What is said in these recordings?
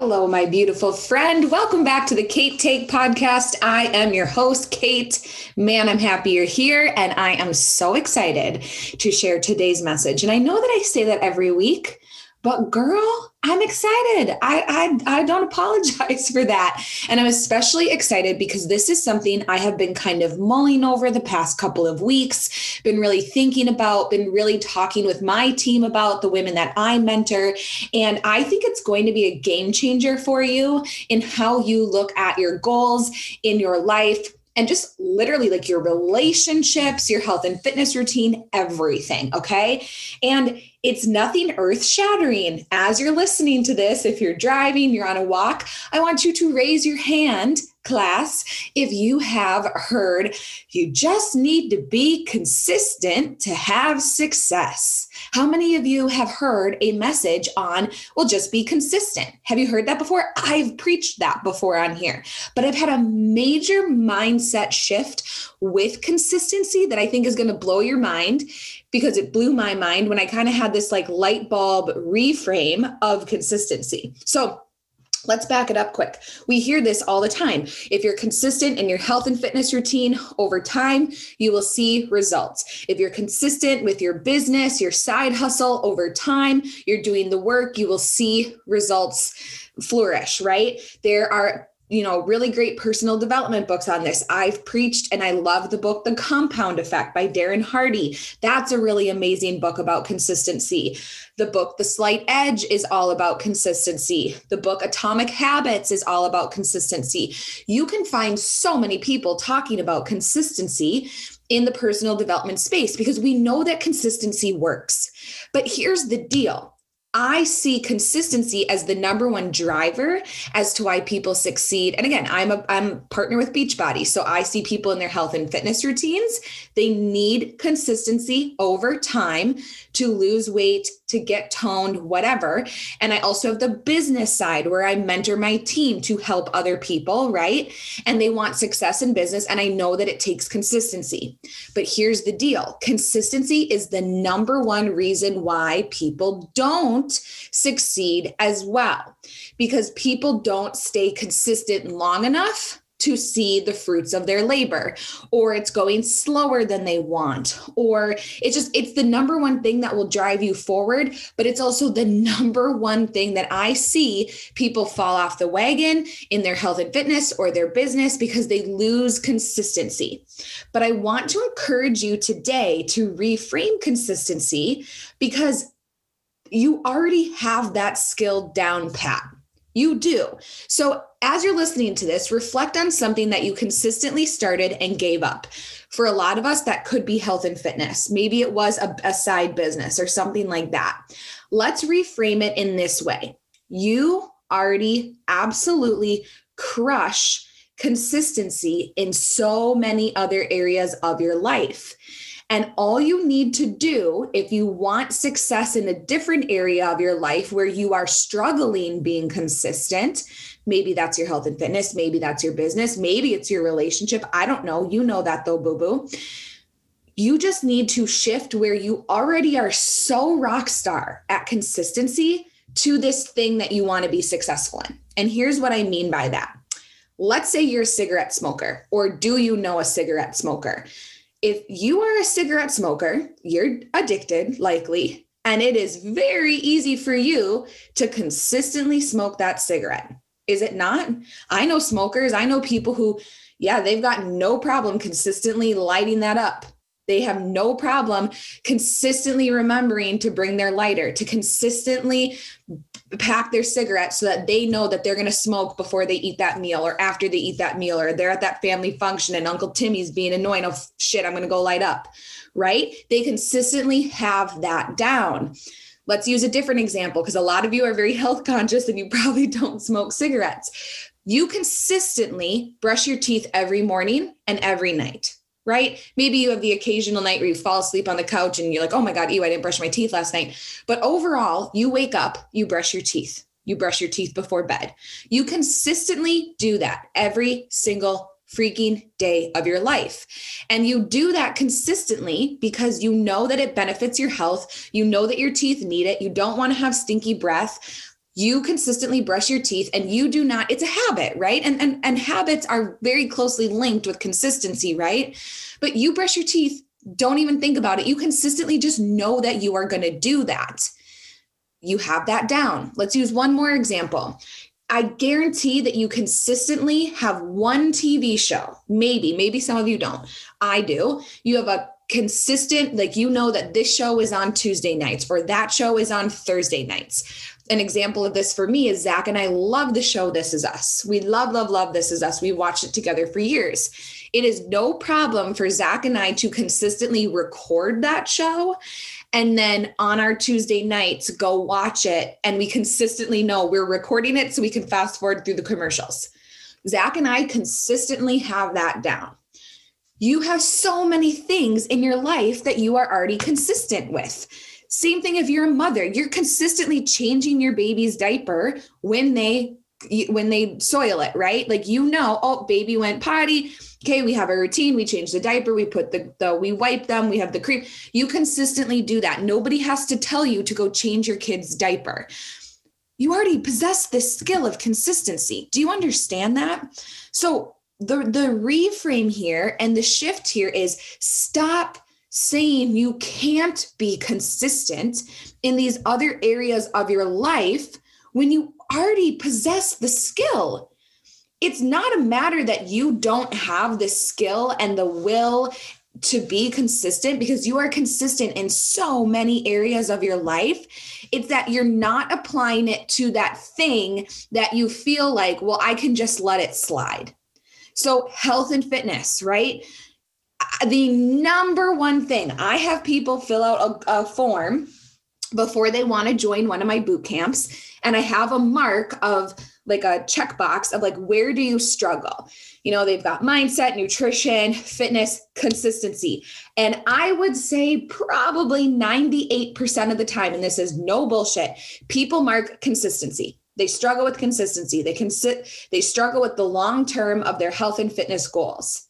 Hello, my beautiful friend. Welcome back to the Kate Take podcast. I am your host, Kate. Man, I'm happy you're here, and I am so excited to share today's message. And I know that I say that every week, but girl, I'm excited. I, I I don't apologize for that. And I'm especially excited because this is something I have been kind of mulling over the past couple of weeks, been really thinking about, been really talking with my team about the women that I mentor. And I think it's going to be a game changer for you in how you look at your goals in your life and just literally like your relationships, your health and fitness routine, everything. Okay. And it's nothing earth shattering. As you're listening to this, if you're driving, you're on a walk, I want you to raise your hand, class, if you have heard you just need to be consistent to have success. How many of you have heard a message on, well, just be consistent? Have you heard that before? I've preached that before on here, but I've had a major mindset shift with consistency that I think is going to blow your mind because it blew my mind when I kind of had this like light bulb reframe of consistency. So, Let's back it up quick. We hear this all the time. If you're consistent in your health and fitness routine over time, you will see results. If you're consistent with your business, your side hustle over time, you're doing the work, you will see results flourish, right? There are you know, really great personal development books on this. I've preached and I love the book The Compound Effect by Darren Hardy. That's a really amazing book about consistency. The book The Slight Edge is all about consistency. The book Atomic Habits is all about consistency. You can find so many people talking about consistency in the personal development space because we know that consistency works. But here's the deal I see consistency as the number one driver as to why people succeed. And again, I'm a I'm partner with Beachbody, so I see people in their health and fitness routines. They need consistency over time to lose weight, to get toned, whatever. And I also have the business side where I mentor my team to help other people, right? And they want success in business and I know that it takes consistency. But here's the deal. Consistency is the number one reason why people don't don't succeed as well because people don't stay consistent long enough to see the fruits of their labor or it's going slower than they want or it's just it's the number one thing that will drive you forward but it's also the number one thing that i see people fall off the wagon in their health and fitness or their business because they lose consistency. But i want to encourage you today to reframe consistency because you already have that skill down pat. You do. So, as you're listening to this, reflect on something that you consistently started and gave up. For a lot of us, that could be health and fitness. Maybe it was a, a side business or something like that. Let's reframe it in this way you already absolutely crush consistency in so many other areas of your life. And all you need to do if you want success in a different area of your life where you are struggling being consistent, maybe that's your health and fitness, maybe that's your business, maybe it's your relationship. I don't know. You know that though, boo boo. You just need to shift where you already are so rock star at consistency to this thing that you want to be successful in. And here's what I mean by that. Let's say you're a cigarette smoker, or do you know a cigarette smoker? If you are a cigarette smoker, you're addicted, likely, and it is very easy for you to consistently smoke that cigarette. Is it not? I know smokers, I know people who, yeah, they've got no problem consistently lighting that up. They have no problem consistently remembering to bring their lighter, to consistently pack their cigarettes so that they know that they're going to smoke before they eat that meal or after they eat that meal or they're at that family function and Uncle Timmy's being annoying. Oh, shit, I'm going to go light up. Right? They consistently have that down. Let's use a different example because a lot of you are very health conscious and you probably don't smoke cigarettes. You consistently brush your teeth every morning and every night right? Maybe you have the occasional night where you fall asleep on the couch and you're like, oh my God, ew, I didn't brush my teeth last night. But overall, you wake up, you brush your teeth, you brush your teeth before bed. You consistently do that every single freaking day of your life. And you do that consistently because you know that it benefits your health. You know that your teeth need it. You don't want to have stinky breath you consistently brush your teeth and you do not it's a habit right and and and habits are very closely linked with consistency right but you brush your teeth don't even think about it you consistently just know that you are going to do that you have that down let's use one more example I guarantee that you consistently have one TV show. Maybe, maybe some of you don't. I do. You have a consistent, like you know that this show is on Tuesday nights or that show is on Thursday nights an example of this for me is Zach and I love the show This Is Us. We love, love, love This Is Us. We watched it together for years. It is no problem for Zach and I to consistently record that show and then on our Tuesday nights go watch it. And we consistently know we're recording it so we can fast forward through the commercials. Zach and I consistently have that down. You have so many things in your life that you are already consistent with same thing if you're a mother, you're consistently changing your baby's diaper when they when they soil it, right? Like you know, oh, baby went potty. Okay, we have a routine. We change the diaper. We put the, the we wipe them. We have the cream. You consistently do that. Nobody has to tell you to go change your kid's diaper. You already possess this skill of consistency. Do you understand that? So the the reframe here and the shift here is stop saying you can't be consistent in these other areas of your life when you already possess the skill. It's not a matter that you don't have the skill and the will to be consistent because you are consistent in so many areas of your life. It's that you're not applying it to that thing that you feel like, well, I can just let it slide. So, health and fitness, right? The number one thing I have people fill out a, a form before they want to join one of my boot camps. And I have a mark of like a checkbox of like, where do you struggle? You know, they've got mindset, nutrition, fitness, consistency. And I would say probably 98% of the time, and this is no bullshit, people mark consistency. They struggle with consistency. They can sit, they struggle with the long term of their health and fitness goals.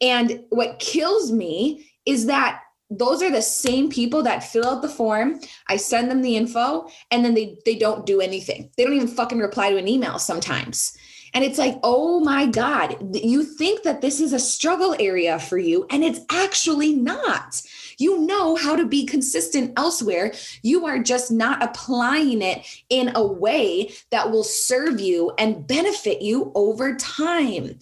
And what kills me is that those are the same people that fill out the form. I send them the info and then they they don't do anything. They don't even fucking reply to an email sometimes. And it's like, oh my God, you think that this is a struggle area for you, and it's actually not. You know how to be consistent elsewhere. You are just not applying it in a way that will serve you and benefit you over time.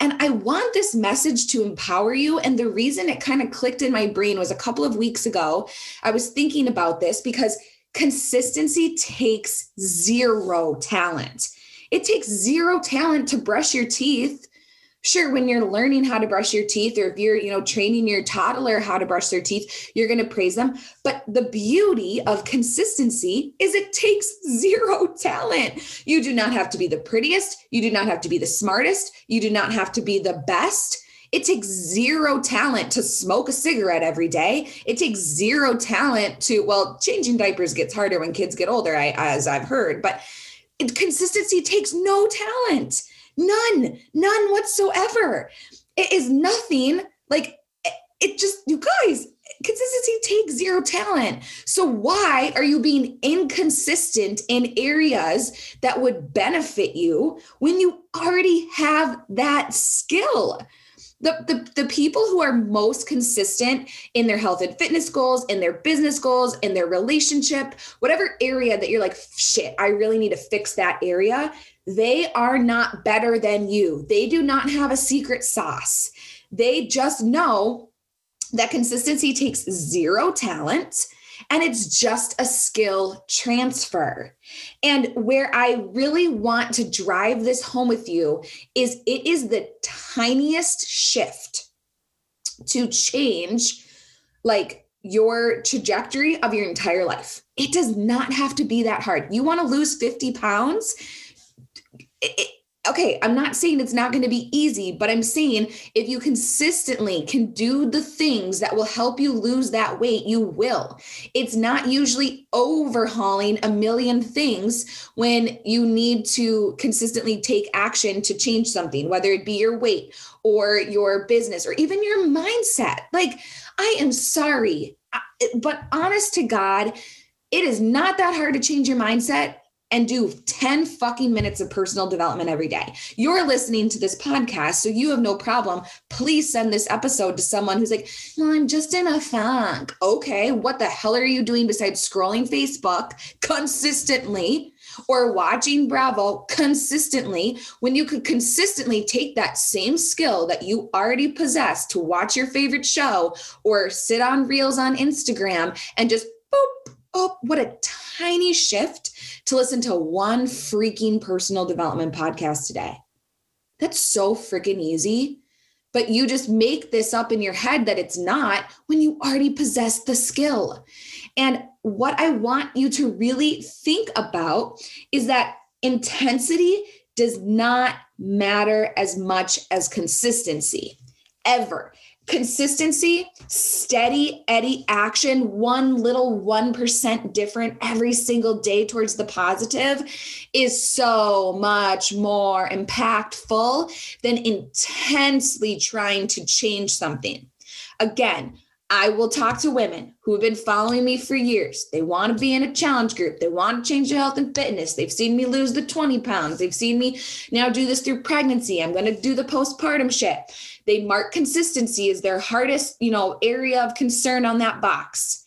And I want this message to empower you. And the reason it kind of clicked in my brain was a couple of weeks ago, I was thinking about this because consistency takes zero talent. It takes zero talent to brush your teeth sure when you're learning how to brush your teeth or if you're you know training your toddler how to brush their teeth you're going to praise them. But the beauty of consistency is it takes zero talent. You do not have to be the prettiest. You do not have to be the smartest. You do not have to be the best. It takes zero talent to smoke a cigarette every day. It takes zero talent to, well, changing diapers gets harder when kids get older, I, as I've heard, but consistency takes no talent. None, none whatsoever. It is nothing like it just, you guys, consistency takes zero talent. So why are you being inconsistent in areas that would benefit you when you already have that skill? The, the, the people who are most consistent in their health and fitness goals, in their business goals, in their relationship, whatever area that you're like, shit, I really need to fix that area, they are not better than you. They do not have a secret sauce. They just know that consistency takes zero talent and it's just a skill transfer. And where I really want to drive this home with you is it is the tiniest shift to change like your trajectory of your entire life. It does not have to be that hard. You want to lose 50 pounds? it, okay, I'm not saying it's not going to be easy, but I'm saying if you consistently can do the things that will help you lose that weight, you will. It's not usually overhauling a million things when you need to consistently take action to change something, whether it be your weight or your business or even your mindset. Like, I am sorry, but honest to God, it is not that hard to change your mindset and do 10 fucking minutes of personal development every day. You're listening to this podcast, so you have no problem. Please send this episode to someone who's like, well, I'm just in a funk. Okay, what the hell are you doing besides scrolling Facebook consistently? or watching Bravo consistently when you could consistently take that same skill that you already possess to watch your favorite show or sit on reels on Instagram and just boop, oh, what a tiny shift to listen to one freaking personal development podcast today. That's so freaking easy. But you just make this up in your head that it's not when you already possess the skill. And what I want you to really think about is that intensity does not matter as much as consistency ever. Consistency, steady Eddie action, one little 1% different every single day towards the positive is so much more impactful than intensely trying to change something. Again, I will talk to women who have been following me for years. They want to be in a challenge group. They want to change their health and fitness. They've seen me lose the 20 pounds. They've seen me now do this through pregnancy. I'm going to do the postpartum shit. They mark consistency as their hardest, you know, area of concern on that box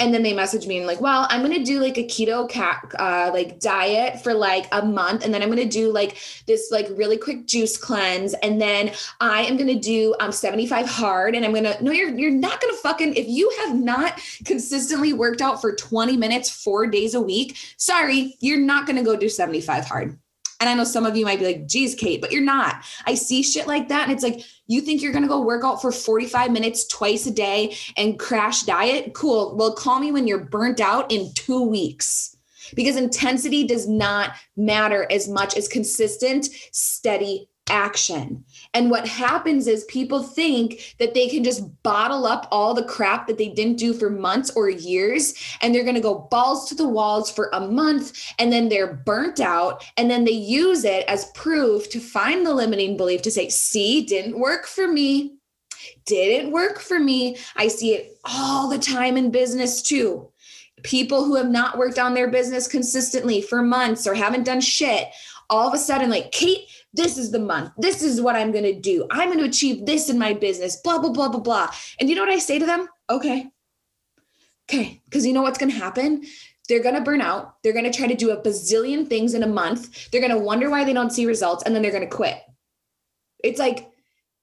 and then they message me and like well i'm gonna do like a keto cat uh, like diet for like a month. And then i'm gonna do like this like really quick juice cleanse. And then i am gonna do um 75 hard. And i'm gonna no you're you're not gonna fucking if you have not consistently worked out for 20 minutes four days a week sorry you're not gonna go do 75 hard and I know some of you might be like, geez, Kate, but you're not. I see shit like that. And it's like, you think you're going to go work out for 45 minutes twice a day and crash diet? Cool. Well, call me when you're burnt out in two weeks because intensity does not matter as much as consistent, steady action. And what happens is people think that they can just bottle up all the crap that they didn't do for months or years, and they're going to go balls to the walls for a month, and then they're burnt out. And then they use it as proof to find the limiting belief to say, see, didn't work for me. Didn't work for me. I see it all the time in business too people who have not worked on their business consistently for months or haven't done shit all of a sudden like kate this is the month. This is what I'm going to do. I'm going to achieve this in my business, blah, blah, blah, blah, blah. And you know what I say to them? Okay. Okay. Because you know what's going to happen? They're going to burn out. They're going to try to do a bazillion things in a month. They're going to wonder why they don't see results and then they're going to quit. It's like,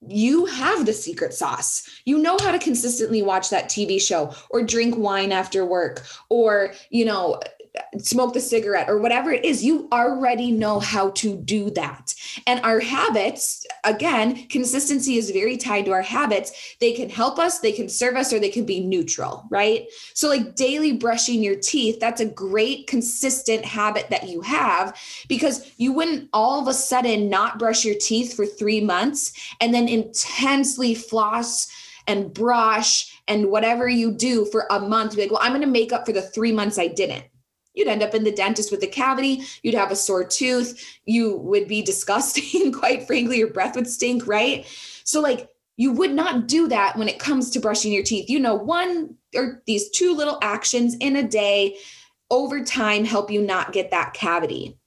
you have the secret sauce. You know how to consistently watch that TV show or drink wine after work or, you know, smoke the cigarette or whatever it is, you already know how to do that. And our habits, again, consistency is very tied to our habits. They can help us, they can serve us, or they can be neutral, right? So, like daily brushing your teeth, that's a great consistent habit that you have because you wouldn't all of a sudden not brush your teeth for three months and then intensely floss and brush and whatever you do for a month. Be like, well, I'm going to make up for the three months I didn't you'd end up in the dentist with a cavity, you'd have a sore tooth, you would be disgusting, quite frankly, your breath would stink, right? So, like, you would not do that when it comes to brushing your teeth. You know, one or these two little actions in a day over time help you not get that cavity.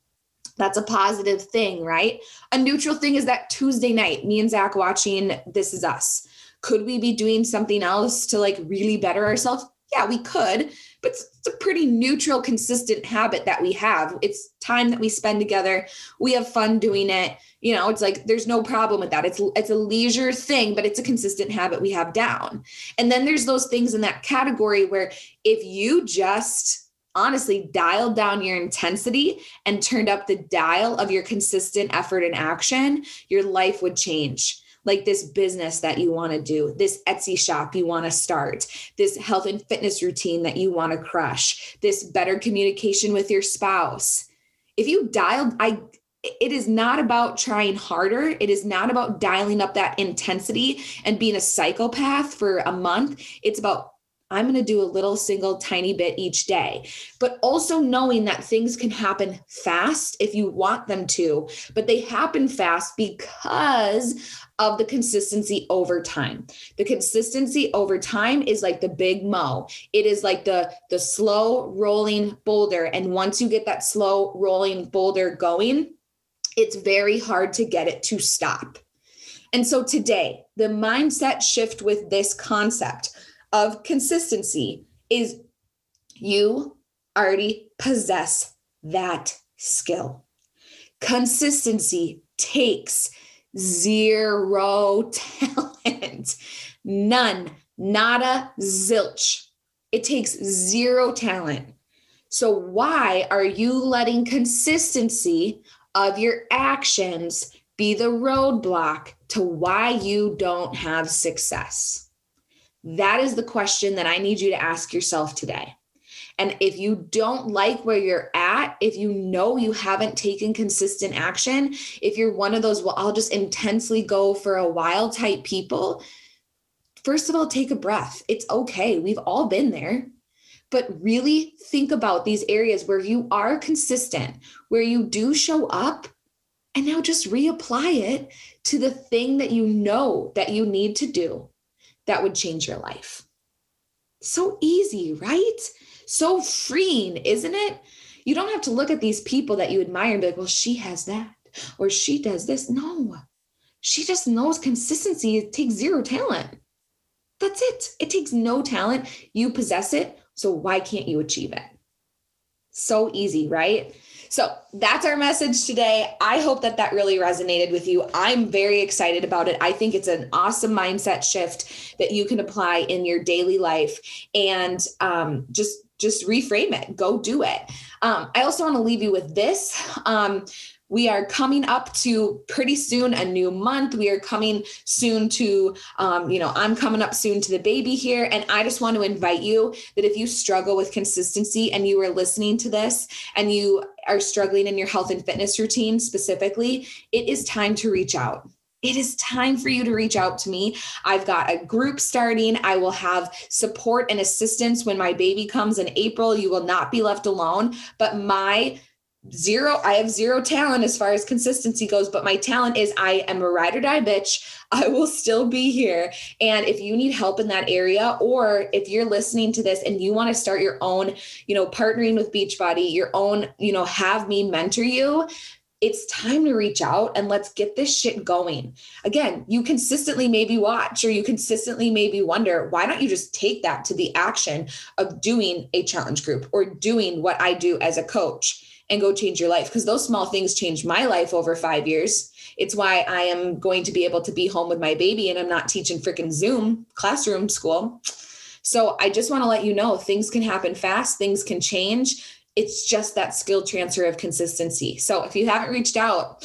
That's a positive thing, right? A neutral thing is that Tuesday night, me and Zach watching This Is Us. Could we be doing something else to like really better ourselves? Yeah, we could but it's a pretty neutral, consistent habit that we have. It's time that we spend together. We have fun doing it. You know, it's like there's no problem with that. It's it's a leisure thing, but it's a consistent habit we have down. And then there's those things in that category where if you just honestly dialed down your intensity and turned up the dial of your consistent effort and action, your life would change like this business that you want to do, this Etsy shop you want to start, this health and fitness routine that you want to crush, this better communication with your spouse. If you dialed, I it is not about trying harder. It is not about dialing up that intensity and being a psychopath for a month. It's about I'm going to do a little single tiny bit each day. But also knowing that things can happen fast if you want them to, but they happen fast because of the consistency over time. The consistency over time is like the big mo. It is like the the slow rolling boulder and once you get that slow rolling boulder going, it's very hard to get it to stop. And so today, the mindset shift with this concept of consistency is you already possess that skill. Consistency takes zero talent, none, nada, zilch. It takes zero talent. So, why are you letting consistency of your actions be the roadblock to why you don't have success? That is the question that I need you to ask yourself today. And if you don't like where you're at, if you know you haven't taken consistent action, if you're one of those, well, I'll just intensely go for a while type people, first of all, take a breath. It's okay. We've all been there. But really think about these areas where you are consistent, where you do show up, and now just reapply it to the thing that you know that you need to do that would change your life. So easy, right? so freeing, isn't it? You don't have to look at these people that you admire and be like, well, she has that or she does this. No, she just knows consistency. It takes zero talent. That's it. It takes no talent. You possess it. So why can't you achieve it? So easy, right? So that's our message today. I hope that that really resonated with you. I'm very excited about it. I think it's an awesome mindset shift that you can apply in your daily life and um, just just reframe it go do it um, i also want to leave you with this um, we are coming up to pretty soon a new month we are coming soon to um, you know i'm coming up soon to the baby here and i just want to invite you that if you struggle with consistency and you are listening to this and you are struggling in your health and fitness routine specifically it is time to reach out it is time for you to reach out to me. I've got a group starting. I will have support and assistance when my baby comes in April. You will not be left alone. But my zero, I have zero talent as far as consistency goes, but my talent is I am a ride or die bitch. I will still be here. And if you need help in that area, or if you're listening to this and you want to start your own, you know, partnering with Beachbody, your own, you know, have me mentor you, it's time to reach out and let's get this shit going. Again, you consistently maybe watch or you consistently maybe wonder, why don't you just take that to the action of doing a challenge group or doing what I do as a coach and go change your life? Because those small things changed my life over five years. It's why I am going to be able to be home with my baby and I'm not teaching freaking Zoom classroom school. So I just want to let you know things can happen fast, things can change it's just that skill transfer of consistency. So if you haven't reached out,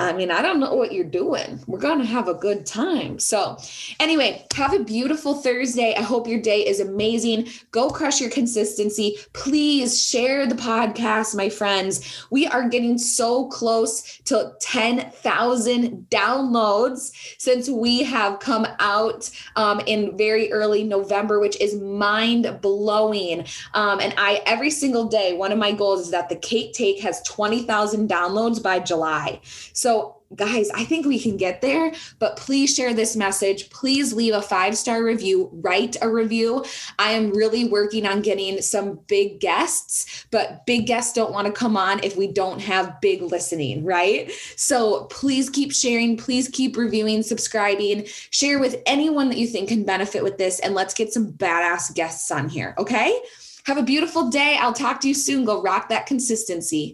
I mean, I don't know what you're doing. We're going to have a good time. So, anyway, have a beautiful Thursday. I hope your day is amazing. Go crush your consistency. Please share the podcast, my friends. We are getting so close to 10,000 downloads since we have come out um, in very early November, which is mind blowing. Um, and I, every single day, one of my goals is that the Kate Take has 20,000 downloads by July. So, so, guys, I think we can get there, but please share this message. Please leave a five star review, write a review. I am really working on getting some big guests, but big guests don't want to come on if we don't have big listening, right? So, please keep sharing, please keep reviewing, subscribing, share with anyone that you think can benefit with this, and let's get some badass guests on here, okay? Have a beautiful day. I'll talk to you soon. Go rock that consistency.